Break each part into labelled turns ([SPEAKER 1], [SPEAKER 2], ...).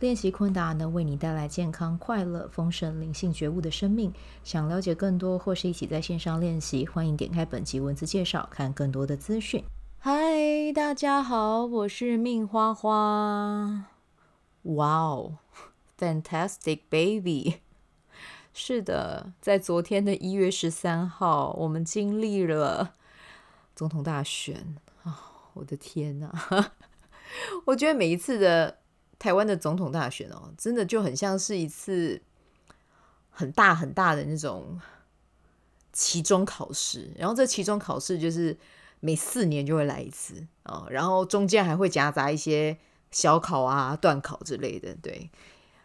[SPEAKER 1] 练习昆达能为你带来健康、快乐、丰盛、灵性觉悟的生命。想了解更多或是一起在线上练习，欢迎点开本集文字介绍，看更多的资讯。嗨，大家好，我是命花花。哇哦，Fantastic baby！是的，在昨天的一月十三号，我们经历了总统大选啊！我的天哪，我觉得每一次的。台湾的总统大选哦，真的就很像是一次很大很大的那种期中考试，然后这期中考试就是每四年就会来一次啊，然后中间还会夹杂一些小考啊、段考之类的。对，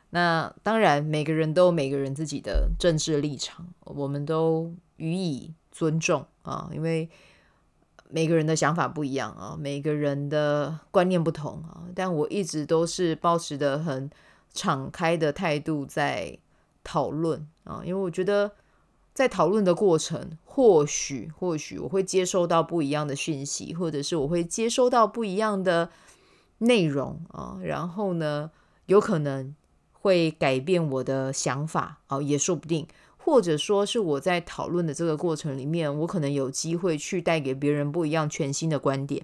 [SPEAKER 1] 那当然每个人都有每个人自己的政治立场，我们都予以尊重啊，因为。每个人的想法不一样啊，每个人的观念不同啊，但我一直都是保持的很敞开的态度在讨论啊，因为我觉得在讨论的过程，或许或许我会接收到不一样的讯息，或者是我会接收到不一样的内容啊，然后呢，有可能会改变我的想法啊，也说不定。或者说是我在讨论的这个过程里面，我可能有机会去带给别人不一样、全新的观点，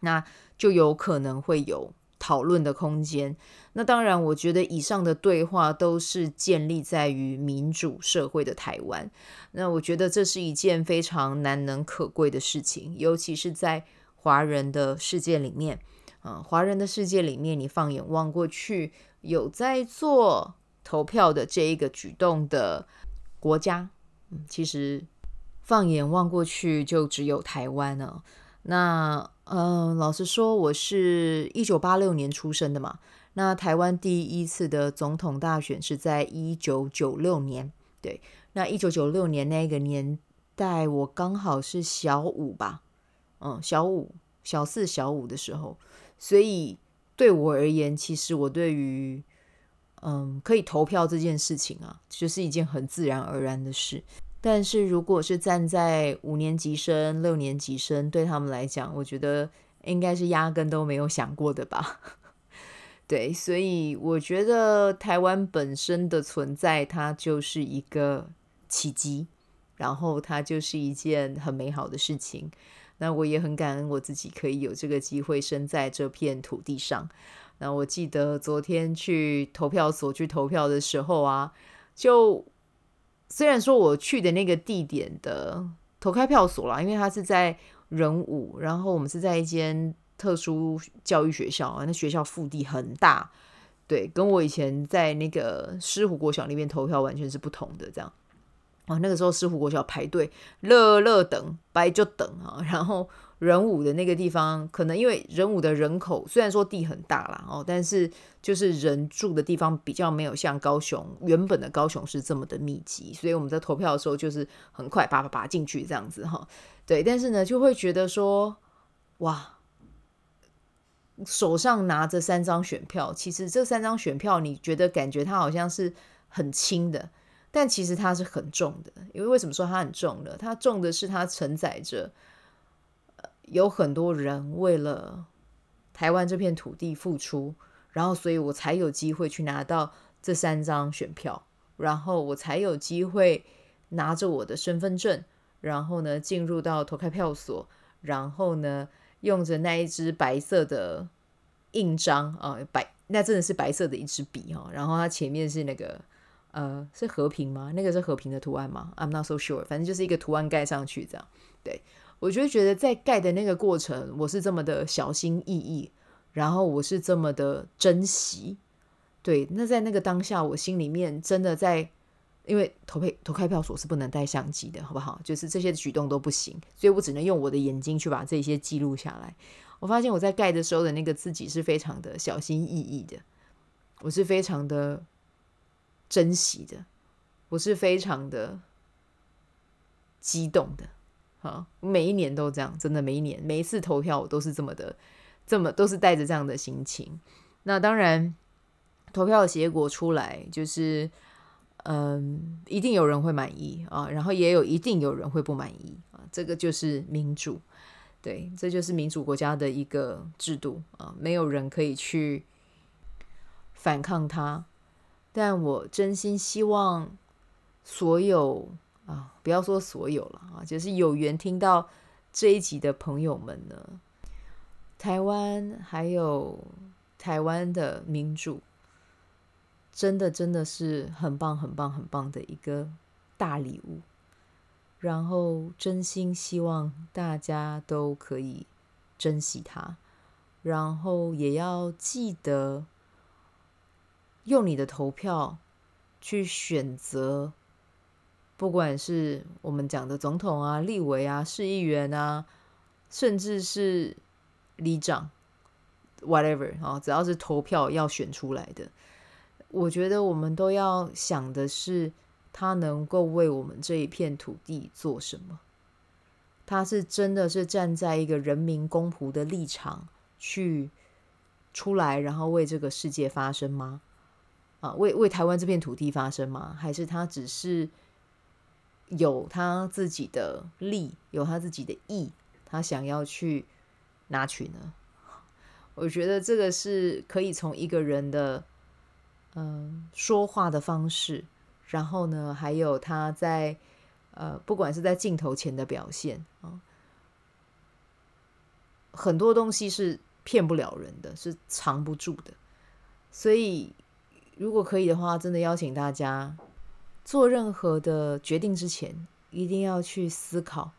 [SPEAKER 1] 那就有可能会有讨论的空间。那当然，我觉得以上的对话都是建立在于民主社会的台湾。那我觉得这是一件非常难能可贵的事情，尤其是在华人的世界里面。啊，华人的世界里面，你放眼望过去，有在做投票的这一个举动的。国家，嗯，其实放眼望过去，就只有台湾了。那，嗯、老实说，我是一九八六年出生的嘛。那台湾第一次的总统大选是在一九九六年，对。那一九九六年那个年代，我刚好是小五吧，嗯，小五、小四、小五的时候，所以对我而言，其实我对于嗯，可以投票这件事情啊，就是一件很自然而然的事。但是如果是站在五年级生、六年级生，对他们来讲，我觉得应该是压根都没有想过的吧。对，所以我觉得台湾本身的存在，它就是一个奇迹，然后它就是一件很美好的事情。那我也很感恩我自己可以有这个机会生在这片土地上。那我记得昨天去投票所去投票的时候啊，就虽然说我去的那个地点的投开票所啦，因为它是在仁武，然后我们是在一间特殊教育学校啊，那学校腹地很大，对，跟我以前在那个狮虎国小那边投票完全是不同的，这样。啊，那个时候狮虎国小排队，乐乐等，白就等啊，然后。仁武的那个地方，可能因为仁武的人口虽然说地很大啦，哦，但是就是人住的地方比较没有像高雄原本的高雄是这么的密集，所以我们在投票的时候就是很快叭叭叭进去这样子哈，对，但是呢就会觉得说，哇，手上拿着三张选票，其实这三张选票你觉得感觉它好像是很轻的，但其实它是很重的，因为为什么说它很重呢？它重的是它承载着。有很多人为了台湾这片土地付出，然后所以我才有机会去拿到这三张选票，然后我才有机会拿着我的身份证，然后呢进入到投开票所，然后呢用着那一支白色的印章啊，白，那真的是白色的一支笔哈，然后它前面是那个呃是和平吗？那个是和平的图案吗？I'm not so sure，反正就是一个图案盖上去这样，对。我就觉得在盖的那个过程，我是这么的小心翼翼，然后我是这么的珍惜。对，那在那个当下，我心里面真的在，因为投配投开票所是不能带相机的，好不好？就是这些举动都不行，所以我只能用我的眼睛去把这些记录下来。我发现我在盖的时候的那个自己是非常的小心翼翼的，我是非常的珍惜的，我是非常的。激动的。好，每一年都这样，真的每一年每一次投票我都是这么的，这么都是带着这样的心情。那当然，投票的结果出来就是，嗯，一定有人会满意啊，然后也有一定有人会不满意啊，这个就是民主，对，这就是民主国家的一个制度啊，没有人可以去反抗它。但我真心希望所有。啊，不要说所有了啊，就是有缘听到这一集的朋友们呢，台湾还有台湾的民主，真的真的是很棒很棒很棒的一个大礼物。然后真心希望大家都可以珍惜它，然后也要记得用你的投票去选择。不管是我们讲的总统啊、立委啊、市议员啊，甚至是里长，whatever 啊，只要是投票要选出来的，我觉得我们都要想的是，他能够为我们这一片土地做什么？他是真的是站在一个人民公仆的立场去出来，然后为这个世界发声吗？啊，为为台湾这片土地发声吗？还是他只是？有他自己的利，有他自己的义，他想要去拿取呢？我觉得这个是可以从一个人的嗯说话的方式，然后呢，还有他在呃，不管是在镜头前的表现啊，很多东西是骗不了人的，是藏不住的。所以，如果可以的话，真的邀请大家。做任何的决定之前，一定要去思考：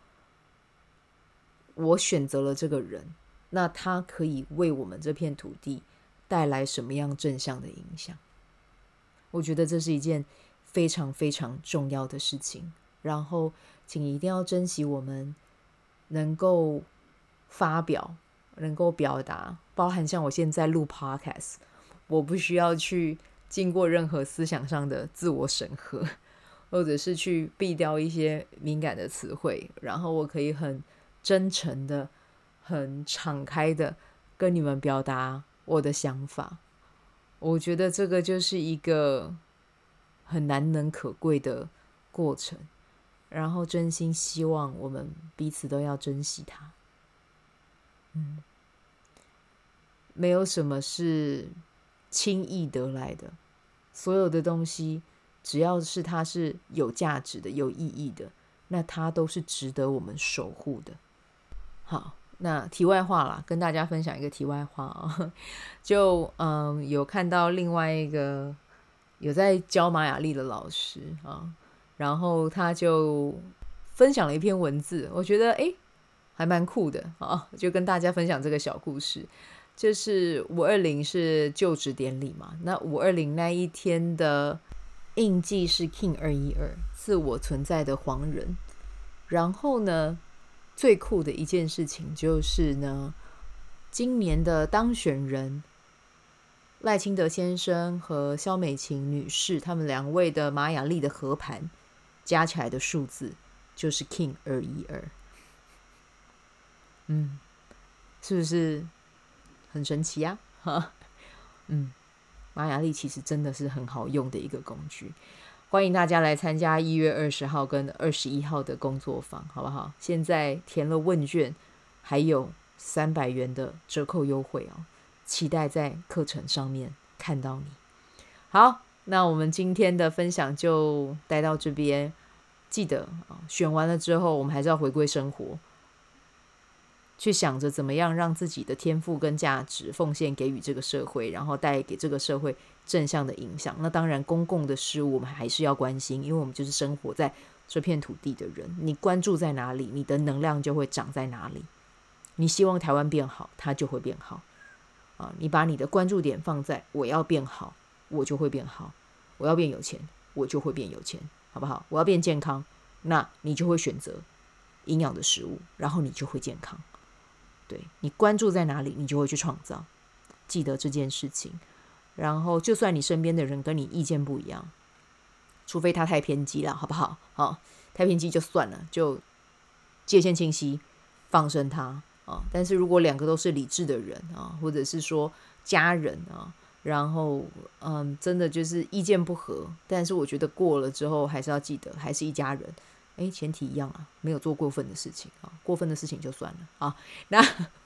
[SPEAKER 1] 我选择了这个人，那他可以为我们这片土地带来什么样正向的影响？我觉得这是一件非常非常重要的事情。然后，请一定要珍惜我们能够发表、能够表达，包含像我现在录 Podcast，我不需要去。经过任何思想上的自我审核，或者是去避掉一些敏感的词汇，然后我可以很真诚的、很敞开的跟你们表达我的想法。我觉得这个就是一个很难能可贵的过程，然后真心希望我们彼此都要珍惜它。嗯，没有什么是轻易得来的。所有的东西，只要是它是有价值的、有意义的，那它都是值得我们守护的。好，那题外话啦，跟大家分享一个题外话啊，就嗯，有看到另外一个有在教玛雅历的老师啊，然后他就分享了一篇文字，我觉得诶，还蛮酷的啊，就跟大家分享这个小故事。就是五二零是就职典礼嘛，那五二零那一天的印记是 King 二一二，自我存在的黄人。然后呢，最酷的一件事情就是呢，今年的当选人赖清德先生和萧美琴女士，他们两位的玛雅历的合盘加起来的数字就是 King 二一二。嗯，是不是？很神奇呀，哈，嗯，玛雅历其实真的是很好用的一个工具，欢迎大家来参加一月二十号跟二十一号的工作坊，好不好？现在填了问卷，还有三百元的折扣优惠哦，期待在课程上面看到你。好，那我们今天的分享就带到这边，记得啊，选完了之后，我们还是要回归生活。去想着怎么样让自己的天赋跟价值奉献给予这个社会，然后带给这个社会正向的影响。那当然，公共的事物我们还是要关心，因为我们就是生活在这片土地的人。你关注在哪里，你的能量就会长在哪里。你希望台湾变好，它就会变好。啊，你把你的关注点放在我要变好，我就会变好；我要变有钱，我就会变有钱，好不好？我要变健康，那你就会选择营养的食物，然后你就会健康。对，你关注在哪里，你就会去创造。记得这件事情，然后就算你身边的人跟你意见不一样，除非他太偏激了，好不好？好，太偏激就算了，就界限清晰，放生他啊。但是如果两个都是理智的人啊，或者是说家人啊，然后嗯，真的就是意见不合，但是我觉得过了之后还是要记得，还是一家人。诶，前提一样啊，没有做过分的事情啊，过分的事情就算了啊。那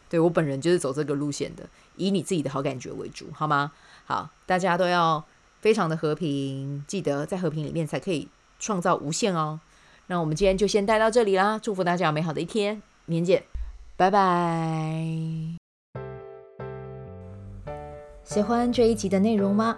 [SPEAKER 1] 对我本人就是走这个路线的，以你自己的好感觉为主，好吗？好，大家都要非常的和平，记得在和平里面才可以创造无限哦。那我们今天就先带到这里啦，祝福大家有美好的一天，明天见，拜拜。喜欢这一集的内容吗？